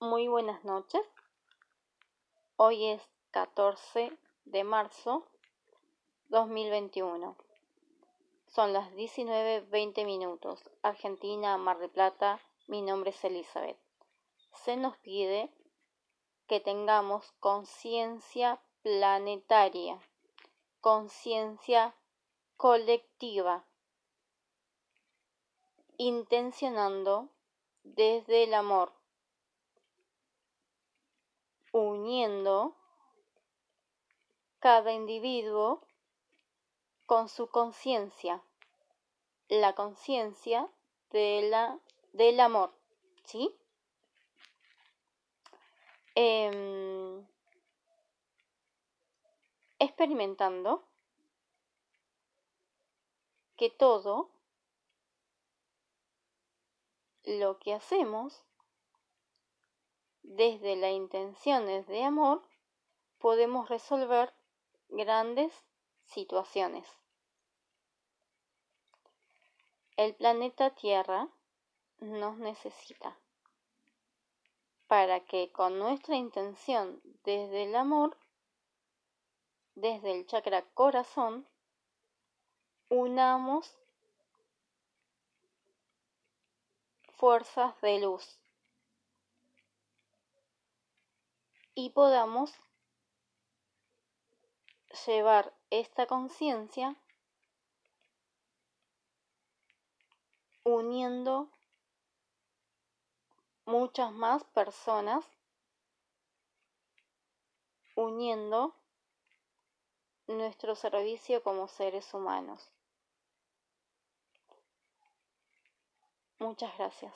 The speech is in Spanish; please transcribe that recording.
Muy buenas noches. Hoy es 14 de marzo 2021. Son las 19.20 minutos. Argentina, Mar del Plata. Mi nombre es Elizabeth. Se nos pide que tengamos conciencia planetaria, conciencia colectiva, intencionando desde el amor uniendo cada individuo con su conciencia, la conciencia de del amor, ¿sí? Em, experimentando que todo lo que hacemos desde las intenciones de amor podemos resolver grandes situaciones. El planeta Tierra nos necesita para que con nuestra intención desde el amor, desde el chakra corazón, unamos fuerzas de luz y podamos llevar esta conciencia uniendo muchas más personas, uniendo nuestro servicio como seres humanos. Muchas gracias.